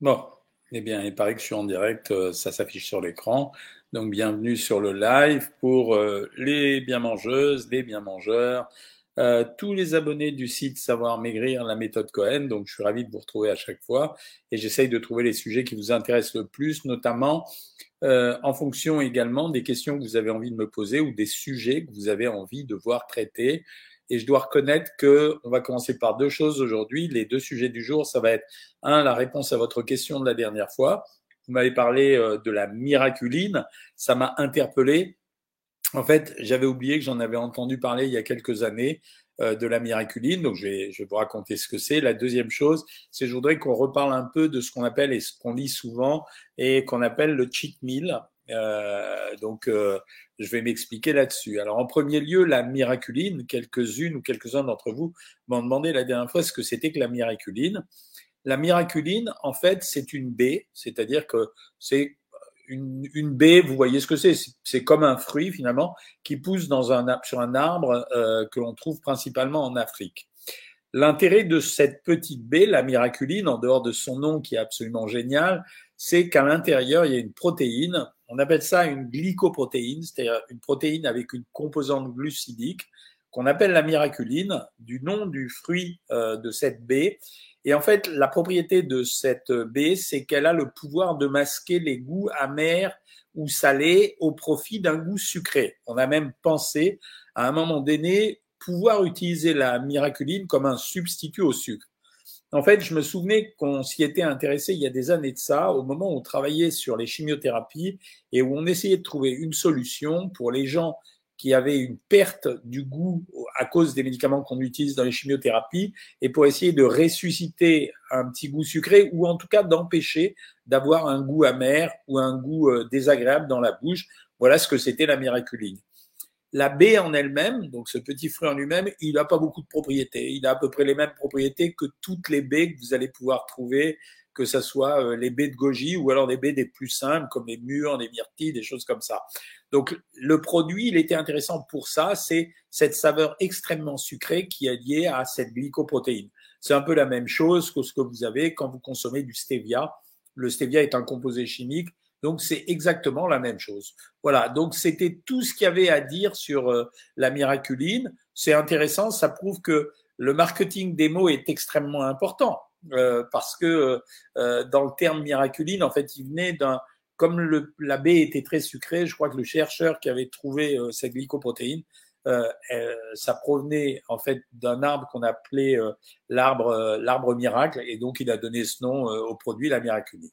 Bon, eh bien, il paraît que je suis en direct, euh, ça s'affiche sur l'écran. Donc, bienvenue sur le live pour euh, les bien mangeuses, les bien mangeurs, euh, tous les abonnés du site Savoir Maigrir, la méthode Cohen. Donc, je suis ravi de vous retrouver à chaque fois et j'essaye de trouver les sujets qui vous intéressent le plus, notamment en fonction également des questions que vous avez envie de me poser ou des sujets que vous avez envie de voir traités. Et je dois reconnaître que on va commencer par deux choses aujourd'hui. Les deux sujets du jour, ça va être un, la réponse à votre question de la dernière fois. Vous m'avez parlé euh, de la miraculine. Ça m'a interpellé. En fait, j'avais oublié que j'en avais entendu parler il y a quelques années euh, de la miraculine. Donc, je vais, je vais vous raconter ce que c'est. La deuxième chose, c'est je voudrais qu'on reparle un peu de ce qu'on appelle et ce qu'on lit souvent et qu'on appelle le cheat meal. Euh, donc, euh, je vais m'expliquer là-dessus. Alors, en premier lieu, la miraculine. Quelques-unes ou quelques-uns d'entre vous m'ont demandé la dernière fois ce que c'était que la miraculine. La miraculine, en fait, c'est une baie, c'est-à-dire que c'est une, baie, vous voyez ce que c'est, c'est comme un fruit finalement qui pousse dans un, sur un arbre euh, que l'on trouve principalement en Afrique. L'intérêt de cette petite baie, la miraculine, en dehors de son nom qui est absolument génial, c'est qu'à l'intérieur, il y a une protéine on appelle ça une glycoprotéine, c'est-à-dire une protéine avec une composante glucidique qu'on appelle la miraculine, du nom du fruit euh, de cette baie. Et en fait, la propriété de cette baie, c'est qu'elle a le pouvoir de masquer les goûts amers ou salés au profit d'un goût sucré. On a même pensé, à un moment donné, pouvoir utiliser la miraculine comme un substitut au sucre. En fait, je me souvenais qu'on s'y était intéressé il y a des années de ça, au moment où on travaillait sur les chimiothérapies et où on essayait de trouver une solution pour les gens qui avaient une perte du goût à cause des médicaments qu'on utilise dans les chimiothérapies et pour essayer de ressusciter un petit goût sucré ou en tout cas d'empêcher d'avoir un goût amer ou un goût euh, désagréable dans la bouche. Voilà ce que c'était la miraculine. La baie en elle-même, donc ce petit fruit en lui-même, il n'a pas beaucoup de propriétés. Il a à peu près les mêmes propriétés que toutes les baies que vous allez pouvoir trouver, que ce soit euh, les baies de goji ou alors des baies des plus simples comme les mûres, les myrtilles, des choses comme ça. Donc le produit, il était intéressant pour ça, c'est cette saveur extrêmement sucrée qui est liée à cette glycoprotéine. C'est un peu la même chose que ce que vous avez quand vous consommez du stevia. Le stevia est un composé chimique donc c'est exactement la même chose. Voilà, donc c'était tout ce qu'il y avait à dire sur euh, la miraculine. C'est intéressant, ça prouve que le marketing des mots est extrêmement important euh, parce que euh, dans le terme miraculine, en fait, il venait d'un comme le, la baie était très sucrée, je crois que le chercheur qui avait trouvé cette glycoprotéine, ça provenait en fait d'un arbre qu'on appelait l'arbre l'arbre miracle et donc il a donné ce nom au produit la miraculine.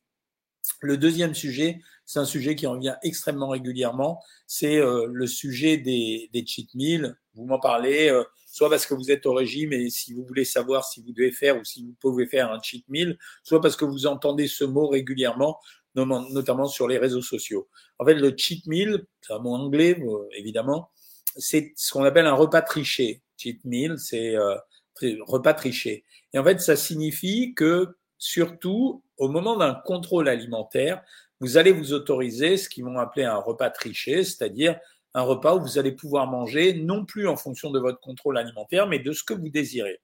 Le deuxième sujet, c'est un sujet qui revient extrêmement régulièrement, c'est euh, le sujet des, des, cheat meals. Vous m'en parlez, euh, soit parce que vous êtes au régime et si vous voulez savoir si vous devez faire ou si vous pouvez faire un cheat meal, soit parce que vous entendez ce mot régulièrement, notamment sur les réseaux sociaux. En fait, le cheat meal, c'est un mot anglais euh, évidemment, c'est ce qu'on appelle un repas triché. Cheat meal, c'est repas triché. Et en fait, ça signifie que surtout au moment d'un contrôle alimentaire, vous allez vous autoriser ce qu'ils vont appeler un repas triché, c'est-à-dire un repas où vous allez pouvoir manger non plus en fonction de votre contrôle alimentaire, mais de ce que vous désirez.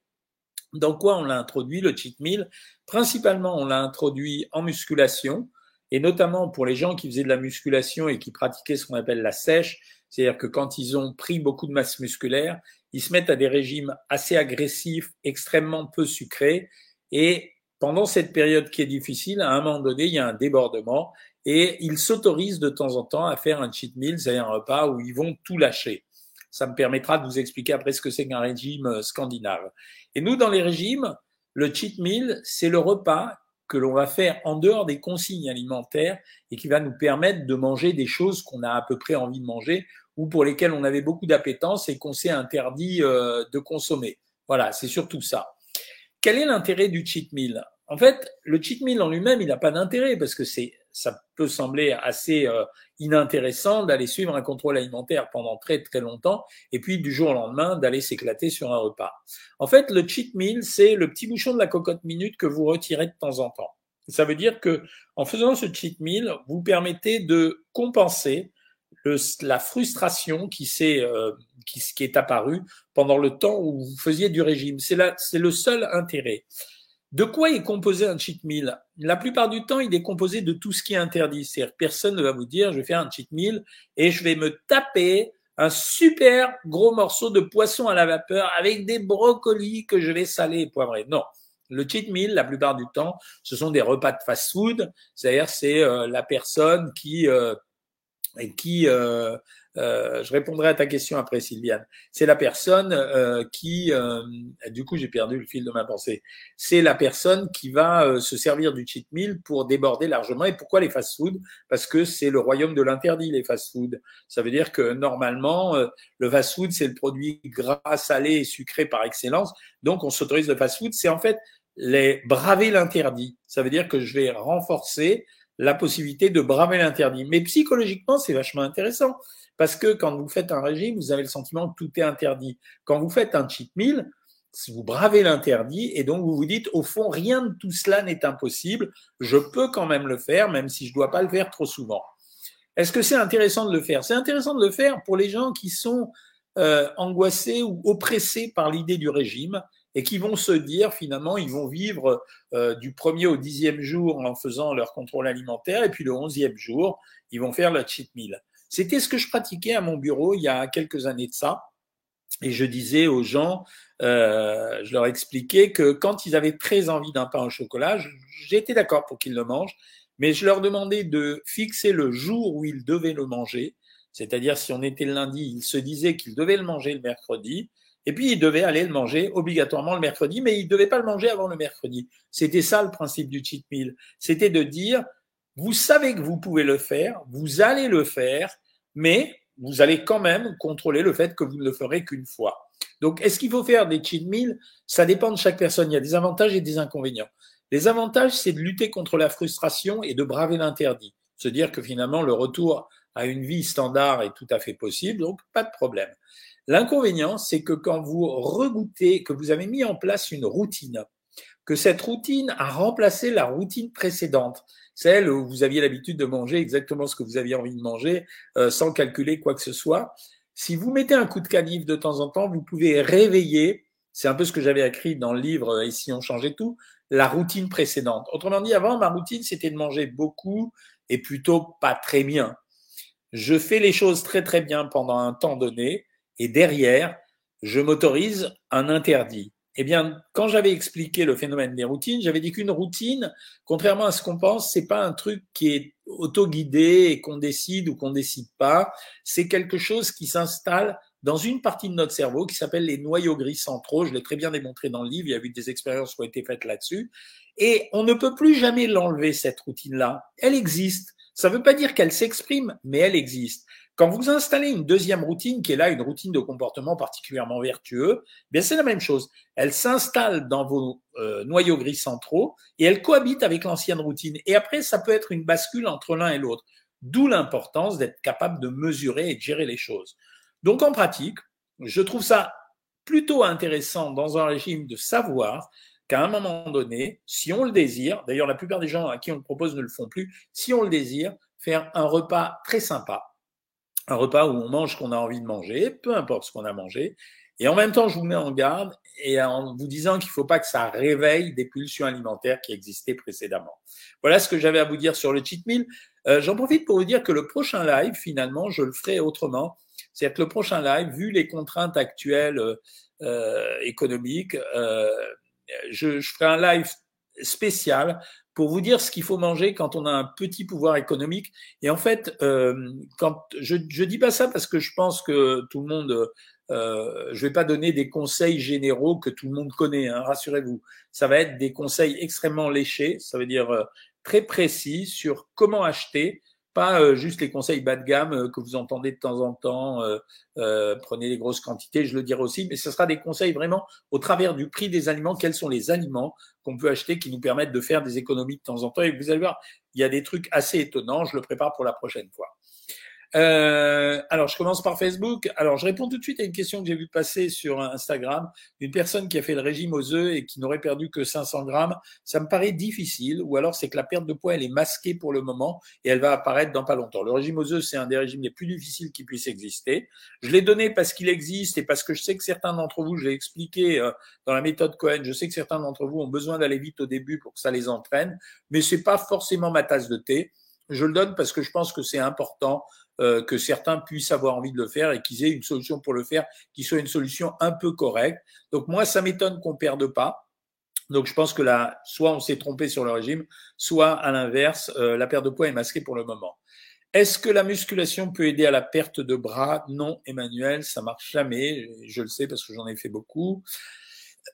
Dans quoi on l'a introduit, le cheat meal? Principalement, on l'a introduit en musculation, et notamment pour les gens qui faisaient de la musculation et qui pratiquaient ce qu'on appelle la sèche, c'est-à-dire que quand ils ont pris beaucoup de masse musculaire, ils se mettent à des régimes assez agressifs, extrêmement peu sucrés, et pendant cette période qui est difficile, à un moment donné, il y a un débordement et ils s'autorisent de temps en temps à faire un cheat meal, c'est-à-dire un repas où ils vont tout lâcher. Ça me permettra de vous expliquer après ce que c'est qu'un régime euh, scandinave. Et nous, dans les régimes, le cheat meal, c'est le repas que l'on va faire en dehors des consignes alimentaires et qui va nous permettre de manger des choses qu'on a à peu près envie de manger ou pour lesquelles on avait beaucoup d'appétence et qu'on s'est interdit euh, de consommer. Voilà, c'est surtout ça. Quel est l'intérêt du cheat meal? En fait, le cheat meal en lui-même, il n'a pas d'intérêt parce que c'est, ça peut sembler assez euh, inintéressant d'aller suivre un contrôle alimentaire pendant très très longtemps et puis du jour au lendemain d'aller s'éclater sur un repas. En fait, le cheat meal, c'est le petit bouchon de la cocotte minute que vous retirez de temps en temps. Ça veut dire que en faisant ce cheat meal, vous permettez de compenser le, la frustration qui s'est euh, qui, qui, est apparue pendant le temps où vous faisiez du régime. C'est c'est le seul intérêt. De quoi est composé un cheat meal? La plupart du temps, il est composé de tout ce qui est interdit. C'est-à-dire, personne ne va vous dire, je vais faire un cheat meal et je vais me taper un super gros morceau de poisson à la vapeur avec des brocolis que je vais saler et poivrer. Non. Le cheat meal, la plupart du temps, ce sont des repas de fast-food. C'est-à-dire, c'est euh, la personne qui euh, qui euh, euh, je répondrai à ta question après, Sylviane. C'est la personne euh, qui, euh, du coup, j'ai perdu le fil de ma pensée. C'est la personne qui va euh, se servir du cheat meal pour déborder largement. Et pourquoi les fast-food Parce que c'est le royaume de l'interdit, les fast-food. Ça veut dire que normalement, euh, le fast-food, c'est le produit gras, salé et sucré par excellence. Donc, on s'autorise le fast-food. C'est en fait les braver l'interdit. Ça veut dire que je vais renforcer la possibilité de braver l'interdit. Mais psychologiquement, c'est vachement intéressant. Parce que quand vous faites un régime, vous avez le sentiment que tout est interdit. Quand vous faites un cheat meal, vous bravez l'interdit et donc vous vous dites, au fond, rien de tout cela n'est impossible. Je peux quand même le faire, même si je ne dois pas le faire trop souvent. Est-ce que c'est intéressant de le faire? C'est intéressant de le faire pour les gens qui sont euh, angoissés ou oppressés par l'idée du régime et qui vont se dire finalement ils vont vivre euh, du premier au dixième jour en faisant leur contrôle alimentaire et puis le onzième jour ils vont faire le cheat meal. C'était ce que je pratiquais à mon bureau il y a quelques années de ça. Et je disais aux gens, euh, je leur expliquais que quand ils avaient très envie d'un pain au chocolat, j'étais d'accord pour qu'ils le mangent, mais je leur demandais de fixer le jour où ils devaient le manger. C'est-à-dire, si on était le lundi, ils se disaient qu'ils devaient le manger le mercredi, et puis ils devaient aller le manger obligatoirement le mercredi, mais ils ne devaient pas le manger avant le mercredi. C'était ça le principe du cheat meal. C'était de dire, vous savez que vous pouvez le faire, vous allez le faire, mais vous allez quand même contrôler le fait que vous ne le ferez qu'une fois. Donc, est-ce qu'il faut faire des cheat meals? Ça dépend de chaque personne. Il y a des avantages et des inconvénients. Les avantages, c'est de lutter contre la frustration et de braver l'interdit. Se dire que finalement, le retour à une vie standard est tout à fait possible, donc pas de problème. L'inconvénient, c'est que quand vous regoutez, que vous avez mis en place une routine, que cette routine a remplacé la routine précédente, celle où vous aviez l'habitude de manger exactement ce que vous aviez envie de manger euh, sans calculer quoi que ce soit. Si vous mettez un coup de canif de temps en temps, vous pouvez réveiller, c'est un peu ce que j'avais écrit dans le livre euh, Et si on changeait tout, la routine précédente. Autrement dit, avant, ma routine, c'était de manger beaucoup et plutôt pas très bien. Je fais les choses très très bien pendant un temps donné et derrière, je m'autorise un interdit. Eh bien, quand j'avais expliqué le phénomène des routines, j'avais dit qu'une routine, contrairement à ce qu'on pense, c'est pas un truc qui est auto-guidé et qu'on décide ou qu'on décide pas. C'est quelque chose qui s'installe dans une partie de notre cerveau qui s'appelle les noyaux gris centraux. Je l'ai très bien démontré dans le livre. Il y a eu des expériences qui ont été faites là-dessus. Et on ne peut plus jamais l'enlever, cette routine-là. Elle existe. Ça ne veut pas dire qu'elle s'exprime, mais elle existe. Quand vous installez une deuxième routine, qui est là une routine de comportement particulièrement vertueux, bien c'est la même chose. Elle s'installe dans vos euh, noyaux gris centraux et elle cohabite avec l'ancienne routine. Et après, ça peut être une bascule entre l'un et l'autre. D'où l'importance d'être capable de mesurer et de gérer les choses. Donc en pratique, je trouve ça plutôt intéressant dans un régime de savoir qu'à un moment donné, si on le désire, d'ailleurs la plupart des gens à qui on le propose ne le font plus, si on le désire, faire un repas très sympa, un repas où on mange ce qu'on a envie de manger, peu importe ce qu'on a mangé. Et en même temps, je vous mets en garde et en vous disant qu'il ne faut pas que ça réveille des pulsions alimentaires qui existaient précédemment. Voilà ce que j'avais à vous dire sur le cheat meal. Euh, J'en profite pour vous dire que le prochain live, finalement, je le ferai autrement. C'est-à-dire que le prochain live, vu les contraintes actuelles euh, euh économiques, euh, je, je ferai un live spécial pour vous dire ce qu'il faut manger quand on a un petit pouvoir économique. Et en fait, euh, quand je je dis pas ça parce que je pense que tout le monde, euh, je vais pas donner des conseils généraux que tout le monde connaît. Hein, rassurez-vous, ça va être des conseils extrêmement léchés. Ça veut dire euh, très précis sur comment acheter pas euh, juste les conseils bas de gamme euh, que vous entendez de temps en temps, euh, prenez les grosses quantités, je le dirai aussi, mais ce sera des conseils vraiment au travers du prix des aliments, quels sont les aliments qu'on peut acheter qui nous permettent de faire des économies de temps en temps. Et vous allez voir, il y a des trucs assez étonnants, je le prépare pour la prochaine fois. Euh, alors, je commence par Facebook. Alors, je réponds tout de suite à une question que j'ai vue passer sur Instagram d'une personne qui a fait le régime aux œufs et qui n'aurait perdu que 500 grammes. Ça me paraît difficile, ou alors c'est que la perte de poids, elle est masquée pour le moment et elle va apparaître dans pas longtemps. Le régime aux œufs, c'est un des régimes les plus difficiles qui puissent exister. Je l'ai donné parce qu'il existe et parce que je sais que certains d'entre vous, je l'ai expliqué euh, dans la méthode Cohen, je sais que certains d'entre vous ont besoin d'aller vite au début pour que ça les entraîne, mais c'est pas forcément ma tasse de thé. Je le donne parce que je pense que c'est important euh, que certains puissent avoir envie de le faire et qu'ils aient une solution pour le faire qui soit une solution un peu correcte. Donc moi, ça m'étonne qu'on perde pas. Donc je pense que là, soit on s'est trompé sur le régime, soit à l'inverse, euh, la perte de poids est masquée pour le moment. Est-ce que la musculation peut aider à la perte de bras? Non, Emmanuel, ça marche jamais. Je le sais parce que j'en ai fait beaucoup.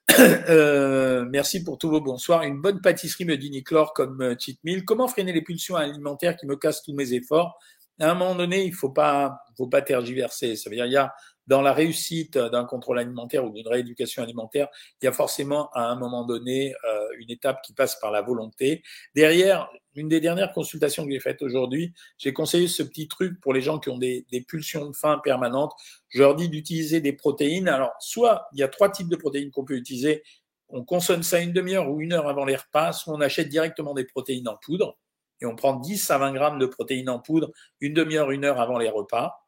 Euh, merci pour tous vos bonsoirs. Une bonne pâtisserie me dit comme euh, cheat meal. Comment freiner les pulsions alimentaires qui me cassent tous mes efforts? À un moment donné, il faut pas, faut pas tergiverser. Ça veut dire, il y a dans la réussite d'un contrôle alimentaire ou d'une rééducation alimentaire, il y a forcément à un moment donné euh, une étape qui passe par la volonté. Derrière, une des dernières consultations que j'ai faites aujourd'hui, j'ai conseillé ce petit truc pour les gens qui ont des, des pulsions de faim permanentes. Je leur dis d'utiliser des protéines. Alors, soit il y a trois types de protéines qu'on peut utiliser. On consomme ça une demi-heure ou une heure avant les repas, soit on achète directement des protéines en poudre et on prend 10 à 20 grammes de protéines en poudre une demi-heure, une heure avant les repas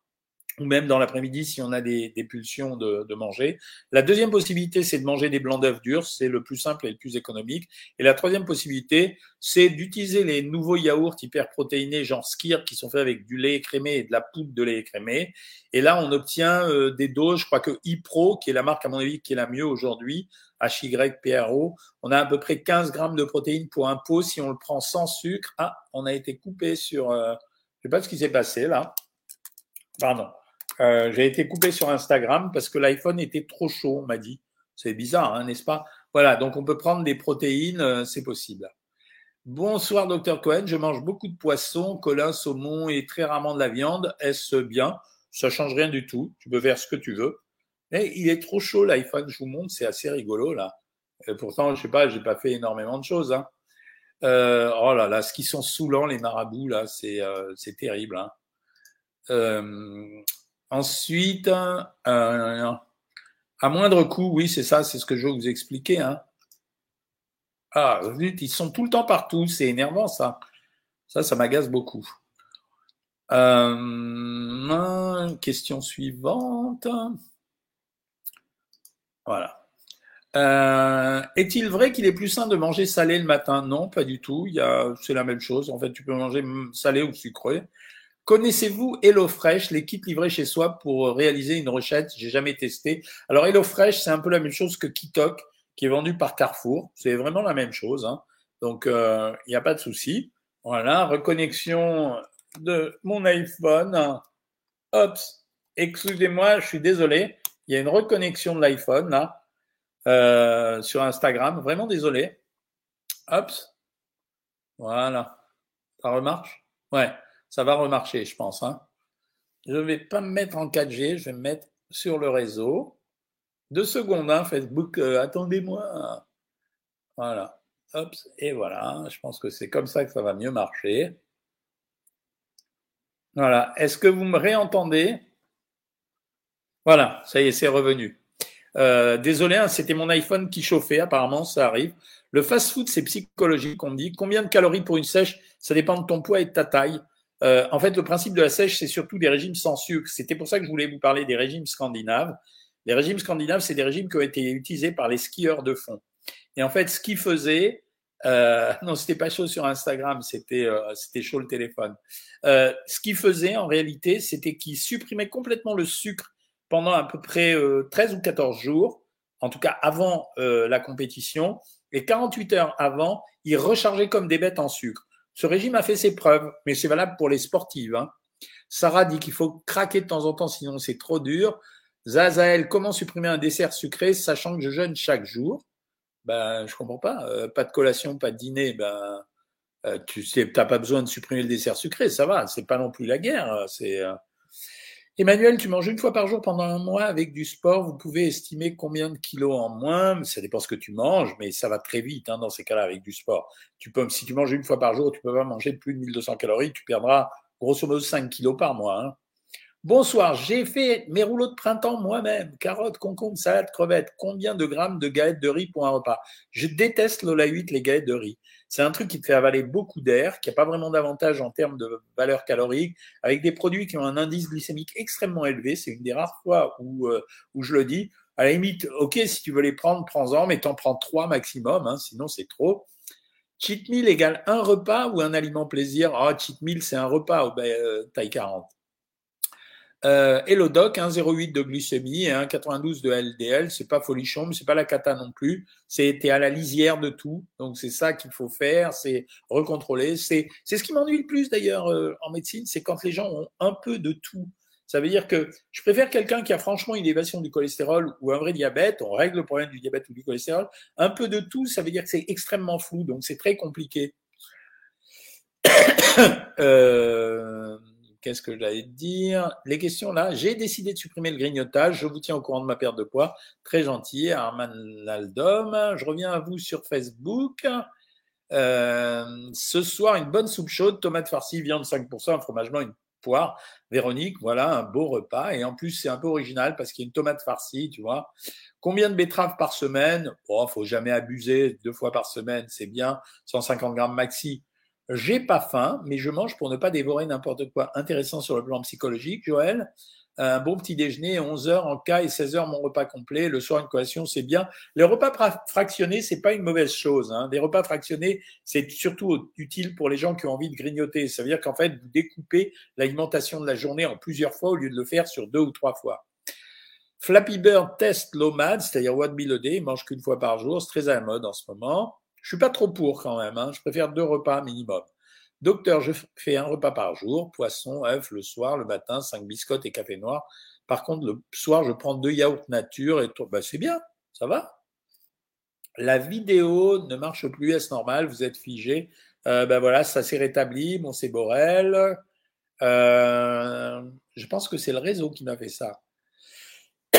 ou même dans l'après-midi si on a des, des pulsions de, de, manger. La deuxième possibilité, c'est de manger des blancs d'œufs durs, c'est le plus simple et le plus économique. Et la troisième possibilité, c'est d'utiliser les nouveaux yaourts hyperprotéinés, genre Skir, qui sont faits avec du lait écrémé et de la poudre de lait écrémé. Et là, on obtient euh, des doses, je crois que Ipro, qui est la marque à mon avis qui est la mieux aujourd'hui, HYPRO, on a à peu près 15 grammes de protéines pour un pot si on le prend sans sucre. Ah, on a été coupé sur... Euh, je sais pas ce qui s'est passé là. Pardon. Euh, j'ai été coupé sur Instagram parce que l'iPhone était trop chaud, on m'a dit. C'est bizarre, hein, n'est-ce pas? Voilà, donc on peut prendre des protéines, euh, c'est possible. Bonsoir, docteur Cohen. Je mange beaucoup de poissons, colin, saumon et très rarement de la viande. Est-ce bien? Ça change rien du tout. Tu peux faire ce que tu veux. Mais il est trop chaud l'iPhone. Je vous montre, c'est assez rigolo là. Et pourtant, je sais pas, j'ai pas fait énormément de choses. Hein. Euh, oh là là, ce qui sont saoulants les marabouts là, c'est euh, c'est terrible. Hein. Euh, Ensuite, euh, à moindre coût, oui, c'est ça, c'est ce que je veux vous expliquer. Hein. Ah, ils sont tout le temps partout, c'est énervant ça. Ça, ça m'agace beaucoup. Euh, question suivante. Voilà. Euh, Est-il vrai qu'il est plus sain de manger salé le matin? Non, pas du tout. C'est la même chose. En fait, tu peux manger salé ou sucré. Connaissez-vous HelloFresh, l'équipe livrée chez soi pour réaliser une recette? J'ai jamais testé. Alors HelloFresh, c'est un peu la même chose que Kitok, qui est vendu par Carrefour. C'est vraiment la même chose. Hein. Donc il euh, n'y a pas de souci. Voilà, reconnexion de mon iPhone. Hop, excusez-moi, je suis désolé. Il y a une reconnexion de l'iPhone là euh, sur Instagram. Vraiment désolé. Hop, voilà. Ça remarche? Ouais ça va remarcher, je pense. Hein. Je ne vais pas me mettre en 4G, je vais me mettre sur le réseau. Deux secondes, hein, Facebook, euh, attendez-moi. Voilà. Et voilà. Je pense que c'est comme ça que ça va mieux marcher. Voilà. Est-ce que vous me réentendez? Voilà, ça y est, c'est revenu. Euh, désolé, hein, c'était mon iPhone qui chauffait, apparemment, ça arrive. Le fast-food, c'est psychologique, on dit. Combien de calories pour une sèche? Ça dépend de ton poids et de ta taille. Euh, en fait, le principe de la sèche, c'est surtout des régimes sans sucre. C'était pour ça que je voulais vous parler des régimes scandinaves. Les régimes scandinaves, c'est des régimes qui ont été utilisés par les skieurs de fond. Et en fait, ce qu'ils faisaient, euh, non, c'était pas chaud sur Instagram, c'était euh, c'était chaud le téléphone. Euh, ce qu'ils faisaient en réalité, c'était qu'ils supprimaient complètement le sucre pendant à peu près 13 euh, ou 14 jours, en tout cas avant euh, la compétition, et 48 heures avant, ils rechargeaient comme des bêtes en sucre. Ce régime a fait ses preuves, mais c'est valable pour les sportives. Hein. Sarah dit qu'il faut craquer de temps en temps, sinon c'est trop dur. Zazael, comment supprimer un dessert sucré sachant que je jeûne chaque jour? Ben, je comprends pas. Euh, pas de collation, pas de dîner. Ben, euh, tu t'as pas besoin de supprimer le dessert sucré, ça va. C'est pas non plus la guerre. C'est euh, Emmanuel, tu manges une fois par jour pendant un mois avec du sport. Vous pouvez estimer combien de kilos en moins. Ça dépend ce que tu manges, mais ça va très vite hein, dans ces cas-là avec du sport. Si tu manges une fois par jour, tu peux pas manger plus de 1200 calories. Tu perdras grosso modo 5 kilos par mois. Hein. Bonsoir, j'ai fait mes rouleaux de printemps moi-même. Carottes, concombres, salade, crevettes. Combien de grammes de galettes de riz pour un repas? Je déteste l'Ola 8, les galettes de riz. C'est un truc qui te fait avaler beaucoup d'air, qui n'a pas vraiment d'avantage en termes de valeur calorique, avec des produits qui ont un indice glycémique extrêmement élevé. C'est une des rares fois où, euh, où je le dis. À la limite, ok, si tu veux les prendre, prends-en, mais t'en prends trois maximum, hein, sinon c'est trop. Cheat meal égale un repas ou un aliment plaisir? Ah, cheat meal, c'est un repas, oh, ben, euh, taille 40. Euh, Doc, 1,08 de glycémie et 1,92 de LDL, c'est pas folichon, mais c'est pas la cata non plus. C'était à la lisière de tout, donc c'est ça qu'il faut faire, c'est recontrôler. C'est c'est ce qui m'ennuie le plus d'ailleurs euh, en médecine, c'est quand les gens ont un peu de tout. Ça veut dire que je préfère quelqu'un qui a franchement une élévation du cholestérol ou un vrai diabète. On règle le problème du diabète ou du cholestérol. Un peu de tout, ça veut dire que c'est extrêmement flou, donc c'est très compliqué. euh, qu'est-ce que j'allais dire? Les questions là. J'ai décidé de supprimer le grignotage. Je vous tiens au courant de ma perte de poids. Très gentil, Arman Laldom. Je reviens à vous sur Facebook. Euh, ce soir, une bonne soupe chaude, tomate farcie, viande 5%, un fromage une poire. Véronique, voilà un beau repas. Et en plus, c'est un peu original parce qu'il y a une tomate farcie, tu vois. Combien de betteraves par semaine? Oh, faut jamais abuser. Deux fois par semaine, c'est bien. 150 grammes maxi. J'ai pas faim, mais je mange pour ne pas dévorer n'importe quoi. Intéressant sur le plan psychologique, Joël. Un bon petit déjeuner, 11 heures en cas et 16 heures mon repas complet. Le soir une collation, c'est bien. Les repas fractionnés, c'est pas une mauvaise chose. Hein. Des repas fractionnés, c'est surtout utile pour les gens qui ont envie de grignoter. Ça veut dire qu'en fait, vous découpez l'alimentation de la journée en plusieurs fois au lieu de le faire sur deux ou trois fois. Flappy Bird test low mad, c'est-à-dire what be day, il mange qu'une fois par jour, c'est très à la mode en ce moment. Je suis pas trop pour quand même. Hein. Je préfère deux repas minimum. Docteur, je fais un repas par jour, poisson, œufs le soir, le matin, cinq biscottes et café noir. Par contre, le soir, je prends deux yaourts nature et tout. Ben, c'est bien, ça va? La vidéo ne marche plus, est-ce normal? Vous êtes figé. Euh, ben voilà, ça s'est rétabli. Bon, c'est Borel. Euh, je pense que c'est le réseau qui m'a fait ça.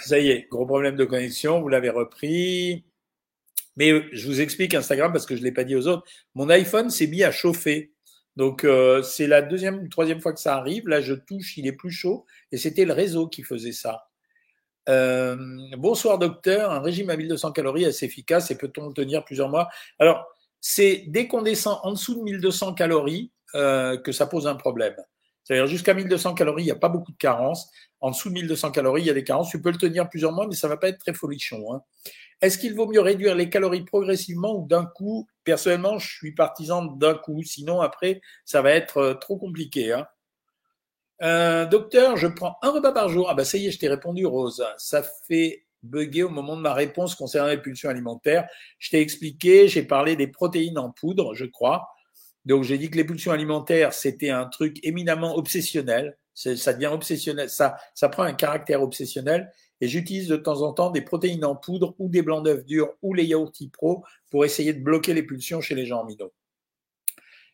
ça y est, gros problème de connexion, vous l'avez repris. Mais euh, je vous explique Instagram parce que je ne l'ai pas dit aux autres. Mon iPhone s'est mis à chauffer. Donc euh, c'est la deuxième ou troisième fois que ça arrive. Là, je touche, il est plus chaud. Et c'était le réseau qui faisait ça. Euh, bonsoir docteur, un régime à 1200 calories assez efficace et peut-on le tenir plusieurs mois Alors, c'est dès qu'on descend en dessous de 1200 calories que ça pose un problème. C'est-à-dire jusqu'à 1200 calories, il n'y a pas beaucoup de carences. En dessous de 1200 calories, il y a des carences. Tu peux le tenir plusieurs mois, mais ça ne va pas être très folichon. Hein. Est-ce qu'il vaut mieux réduire les calories progressivement ou d'un coup? Personnellement, je suis partisan d'un coup. Sinon, après, ça va être euh, trop compliqué. Hein. Euh, docteur, je prends un repas par jour. Ah bah ça y est, je t'ai répondu, Rose. Ça fait bugger au moment de ma réponse concernant les pulsions alimentaires. Je t'ai expliqué, j'ai parlé des protéines en poudre, je crois. Donc j'ai dit que les pulsions alimentaires, c'était un truc éminemment obsessionnel. Ça devient obsessionnel, ça, ça prend un caractère obsessionnel et j'utilise de temps en temps des protéines en poudre ou des blancs d'œufs durs ou les yaourts pro pour essayer de bloquer les pulsions chez les gens en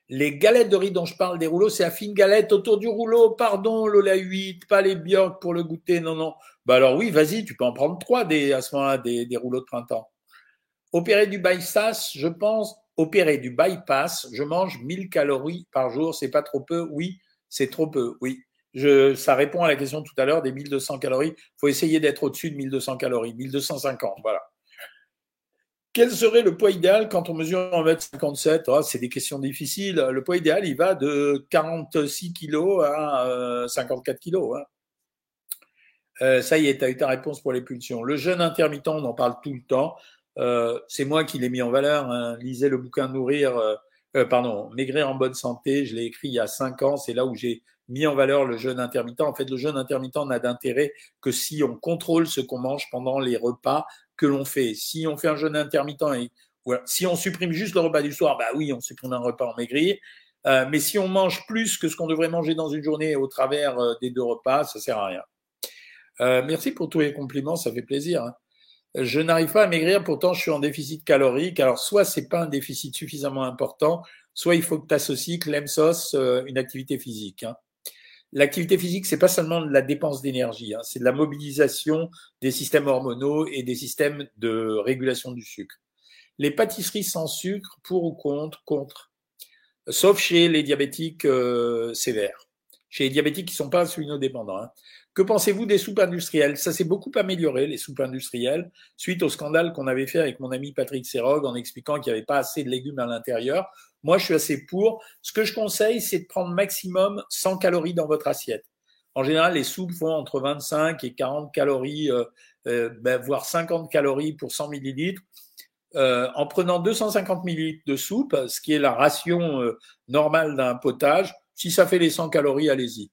Les galettes de riz dont je parle des rouleaux, c'est à fine galette autour du rouleau. Pardon, Lola 8, pas les biocs pour le goûter. Non, non. Bah alors oui, vas-y, tu peux en prendre trois des, à ce moment-là, des, des rouleaux de printemps. Opérer du bypass, je pense, opérer du bypass, je mange 1000 calories par jour, c'est pas trop peu? Oui, c'est trop peu, oui. Ça répond à la question tout à l'heure des 1200 calories. Il faut essayer d'être au-dessus de 1200 calories, 1250, voilà. Quel serait le poids idéal quand on mesure 1m57 oh, C'est des questions difficiles. Le poids idéal, il va de 46 kg à 54 kg. Hein. Euh, ça y est, tu as eu ta réponse pour les pulsions. Le jeûne intermittent, on en parle tout le temps. Euh, c'est moi qui l'ai mis en valeur. Hein. Lisez le bouquin Nourrir, euh, euh, pardon, Maigrir en bonne santé. Je l'ai écrit il y a cinq ans. C'est là où j'ai mis en valeur le jeûne intermittent. En fait, le jeûne intermittent n'a d'intérêt que si on contrôle ce qu'on mange pendant les repas que l'on fait. Si on fait un jeûne intermittent et si on supprime juste le repas du soir, bah oui, on supprime un repas en maigrir. Euh, mais si on mange plus que ce qu'on devrait manger dans une journée au travers euh, des deux repas, ça sert à rien. Euh, merci pour tous les compliments, ça fait plaisir. Hein. Je n'arrive pas à maigrir, pourtant je suis en déficit calorique. Alors soit c'est pas un déficit suffisamment important, soit il faut que tu associes l'EMSOS, une activité physique. Hein l'activité physique, c'est pas seulement de la dépense d'énergie, hein, c'est de la mobilisation des systèmes hormonaux et des systèmes de régulation du sucre. Les pâtisseries sans sucre, pour ou contre Contre. sauf chez les diabétiques euh, sévères, chez les diabétiques qui sont pas insulinodépendants. Hein. Que pensez-vous des soupes industrielles? Ça s'est beaucoup amélioré, les soupes industrielles, suite au scandale qu'on avait fait avec mon ami Patrick Serog en expliquant qu'il n'y avait pas assez de légumes à l'intérieur. Moi, je suis assez pour. Ce que je conseille, c'est de prendre maximum 100 calories dans votre assiette. En général, les soupes font entre 25 et 40 calories, euh, euh, ben, voire 50 calories pour 100 millilitres. Euh, en prenant 250 millilitres de soupe, ce qui est la ration euh, normale d'un potage, si ça fait les 100 calories, allez-y.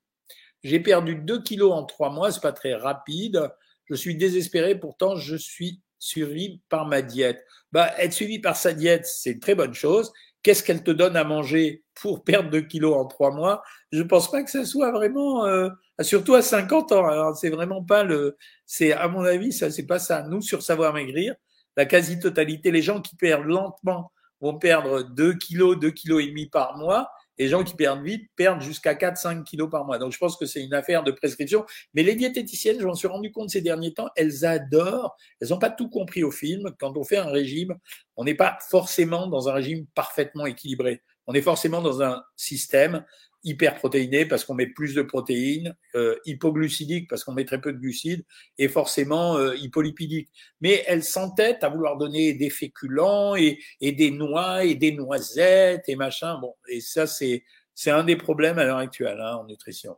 J'ai perdu 2 kilos en 3 mois, c'est pas très rapide. Je suis désespéré, pourtant je suis suivi par ma diète. Bah, être suivi par sa diète, c'est une très bonne chose. Qu'est-ce qu'elle te donne à manger pour perdre 2 kilos en 3 mois? Je pense pas que ça soit vraiment, euh, surtout à 50 ans. Alors c'est vraiment pas le, c'est à mon avis ça c'est pas ça. Nous sur savoir maigrir, la quasi-totalité, les gens qui perdent lentement vont perdre 2 kilos, 2 kilos et demi par mois les gens qui perdent vite perdent jusqu'à 4-5 kilos par mois. Donc je pense que c'est une affaire de prescription. Mais les diététiciennes, je m'en suis rendu compte ces derniers temps, elles adorent, elles n'ont pas tout compris au film. Quand on fait un régime, on n'est pas forcément dans un régime parfaitement équilibré. On est forcément dans un système hyperprotéiné parce qu'on met plus de protéines, euh, hypoglucidique parce qu'on met très peu de glucides et forcément euh, hypolipidique. Mais elle s'entête à vouloir donner des féculents et, et, des noix et des noisettes et machin. Bon, et ça c'est c'est un des problèmes à l'heure actuelle hein, en nutrition.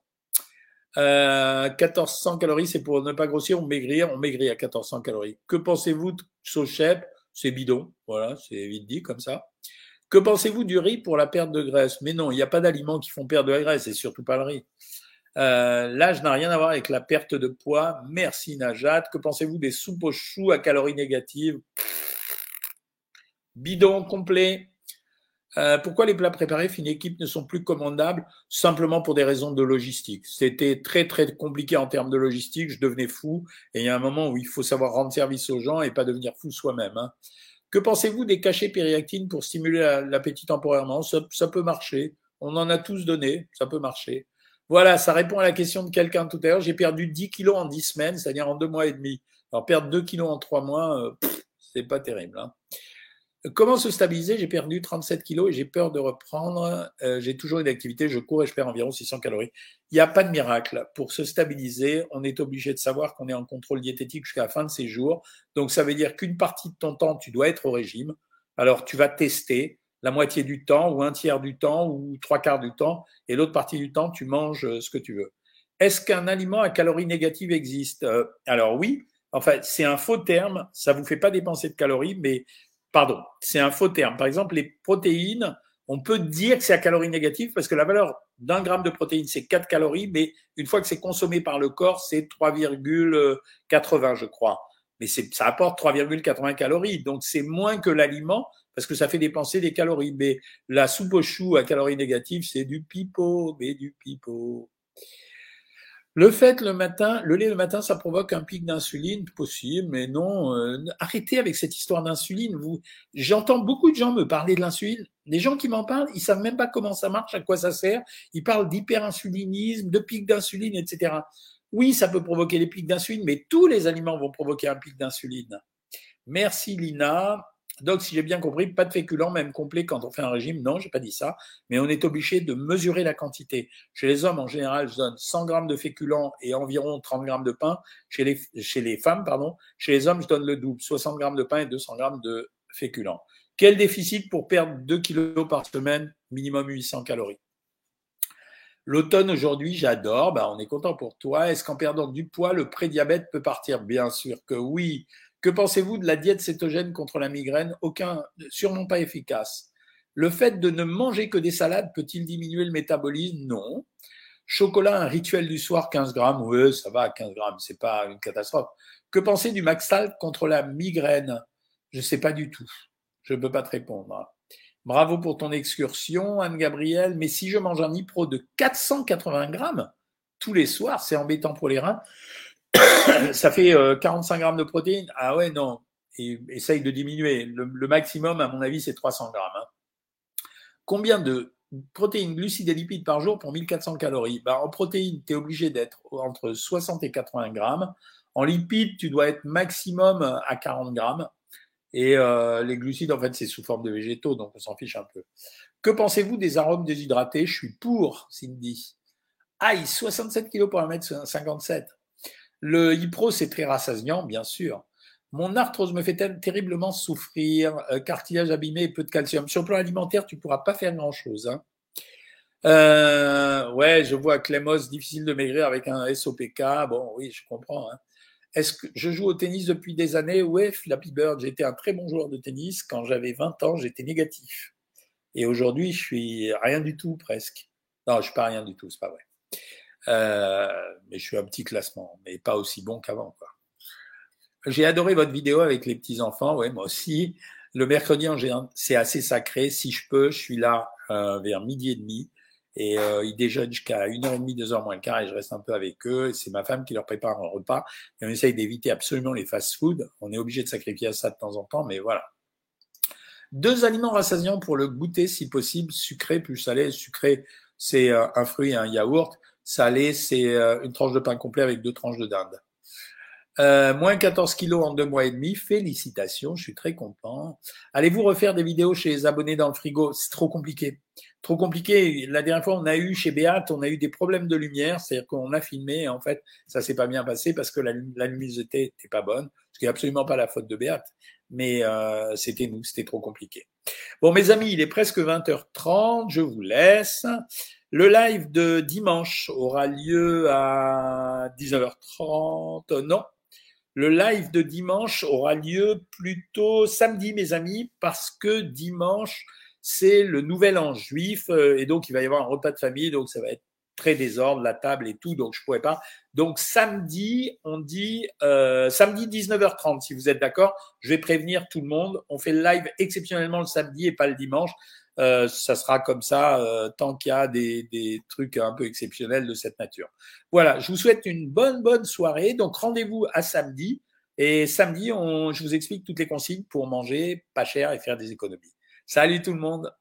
Euh, 1400 calories, c'est pour ne pas grossir ou maigrir. On maigrit à 1400 calories. Que pensez-vous de Sochep? C'est bidon, voilà, c'est vite dit comme ça. Que pensez-vous du riz pour la perte de graisse? Mais non, il n'y a pas d'aliments qui font perdre de la graisse, et surtout pas le riz. Euh, L'âge n'a rien à voir avec la perte de poids. Merci Najat. Que pensez-vous des soupes aux choux à calories négatives? Bidon complet. Euh, pourquoi les plats préparés fine équipe ne sont plus commandables Simplement pour des raisons de logistique. C'était très très compliqué en termes de logistique. Je devenais fou. Et il y a un moment où il faut savoir rendre service aux gens et pas devenir fou soi-même. Hein. Que pensez-vous des cachets périactines pour stimuler l'appétit temporairement? Ça, peut marcher. On en a tous donné, ça peut marcher. Voilà, ça répond à la question de quelqu'un tout à l'heure. J'ai perdu 10 kilos en 10 semaines, c'est-à-dire en deux mois et demi. Alors perdre 2 kilos en 3 mois, euh, c'est pas terrible. Hein. Comment se stabiliser? J'ai perdu 37 kilos et j'ai peur de reprendre. Euh, j'ai toujours une activité, je cours et je perds environ 600 calories. Il n'y a pas de miracle. Pour se stabiliser, on est obligé de savoir qu'on est en contrôle diététique jusqu'à la fin de ses jours. Donc ça veut dire qu'une partie de ton temps, tu dois être au régime. Alors tu vas tester la moitié du temps ou un tiers du temps ou trois quarts du temps et l'autre partie du temps, tu manges euh, ce que tu veux. Est-ce qu'un aliment à calories négatives existe? Euh, Alors oui, en fait, c'est un faux terme, ça vous fait pas dépenser de calories, mais pardon, c'est un faux terme. Par exemple, les protéines, on peut dire que c'est à calories négatives parce que la valeur d'un gramme de protéines, c'est 4 calories, mais une fois que c'est consommé par le corps, c'est 3,80, je crois. Mais ça apporte 3,80 calories, donc c'est moins que l'aliment parce que ça fait dépenser des calories. Mais la soupe aux choux à calories négatives, c'est du pipeau, mais du pipeau. Le fait le matin, le lait le matin, ça provoque un pic d'insuline possible, mais non. Euh, arrêtez avec cette histoire d'insuline. Vous, j'entends beaucoup de gens me parler de l'insuline. Les gens qui m'en parlent, ils savent même pas comment ça marche, à quoi ça sert. Ils parlent d'hyperinsulinisme, de pic d'insuline, etc. Oui, ça peut provoquer des pics d'insuline, mais tous les aliments vont provoquer un pic d'insuline. Merci Lina. Donc, si j'ai bien compris, pas de féculents, même complet quand on fait un régime. Non, j'ai pas dit ça, mais on est obligé de mesurer la quantité. Chez les hommes, en général, je donne 100 grammes de féculents et environ 30 grammes de pain. Chez les, femmes, pardon, chez les hommes, je donne le double, 60 grammes de pain et 200 grammes de féculents. Quel déficit pour perdre 2 kilos par semaine, minimum 800 calories L'automne aujourd'hui, j'adore. Ben, on est content pour toi. Est-ce qu'en perdant du poids, le prédiabète peut partir? Bien sûr que oui. Que pensez-vous de la diète cétogène contre la migraine? Aucun, sûrement pas efficace. Le fait de ne manger que des salades peut-il diminuer le métabolisme? Non. Chocolat, un rituel du soir, 15 grammes. Oui, ça va, 15 grammes, c'est pas une catastrophe. Que pensez du Maxal contre la migraine? Je ne sais pas du tout. Je ne peux pas te répondre. Bravo pour ton excursion, Anne-Gabrielle. Mais si je mange un Ipro de 480 grammes tous les soirs, c'est embêtant pour les reins. ça fait 45 euh, grammes de protéines. Ah ouais, non. Essaye de diminuer. Le, maximum, à mon avis, c'est 300 grammes. Hein. Combien de protéines, glucides et lipides par jour pour 1400 calories? Bah, En protéines, tu es obligé d'être entre 60 et 80 grammes. En lipides, tu dois être maximum à 40 grammes. Et euh, les glucides, en fait, c'est sous forme de végétaux, donc on s'en fiche un peu. Que pensez-vous des arômes déshydratés? Je suis pour, Cindy. Aïe, 67 kg pour 1m57. Le Hypro, c'est très rassasiant, bien sûr. Mon arthrose me fait terriblement souffrir, euh, cartilage abîmé peu de calcium. Sur le plan alimentaire, tu pourras pas faire grand-chose. Hein. Euh, ouais, je vois Clémos, difficile de maigrir avec un SOPK. Bon, oui, je comprends. Hein. Est-ce que je joue au tennis depuis des années? Ouais, Flappy Bird, été un très bon joueur de tennis. Quand j'avais 20 ans, j'étais négatif. Et aujourd'hui, je suis rien du tout presque. Non, je suis pas rien du tout, c'est pas vrai. Euh, mais je suis un petit classement, mais pas aussi bon qu'avant. J'ai adoré votre vidéo avec les petits enfants. Ouais, moi aussi. Le mercredi, c'est assez sacré. Si je peux, je suis là euh, vers midi et demi. Et euh, ils déjeunent jusqu'à 1h30, 2h moins le quart et je reste un peu avec eux. C'est ma femme qui leur prépare un repas. Et on essaye d'éviter absolument les fast-food. On est obligé de sacrifier ça de temps en temps, mais voilà. Deux aliments rassasiants pour le goûter si possible, sucré plus salé. Sucré, c'est euh, un fruit et un yaourt. Salé, c'est euh, une tranche de pain complet avec deux tranches de dinde. Euh, moins 14 kilos en deux mois et demi. Félicitations, je suis très content. Allez-vous refaire des vidéos chez les abonnés dans le frigo? C'est trop compliqué. Trop compliqué. La dernière fois, on a eu chez Béat, on a eu des problèmes de lumière. C'est-à-dire qu'on a filmé et en fait, ça s'est pas bien passé parce que la, luminosité n'était pas bonne. Ce qui n'est absolument pas la faute de Béat. Mais euh, c'était nous, c'était trop compliqué. Bon, mes amis, il est presque 20h30. Je vous laisse. Le live de dimanche aura lieu à 19h30. Non, le live de dimanche aura lieu plutôt samedi, mes amis, parce que dimanche, c'est le nouvel an juif, euh, et donc il va y avoir un repas de famille, donc ça va être très désordre, la table et tout, donc je pourrais pas. Donc samedi, on dit euh, samedi 19h30, si vous êtes d'accord, je vais prévenir tout le monde. On fait le live exceptionnellement le samedi et pas le dimanche. Euh, ça sera comme ça euh, tant qu'il y a des, des, trucs un peu exceptionnels de cette nature. Voilà, je vous souhaite une bonne, bonne soirée. Donc rendez-vous à samedi. Et samedi, on, je vous explique toutes les consignes pour manger pas cher et faire des économies. Salut tout le monde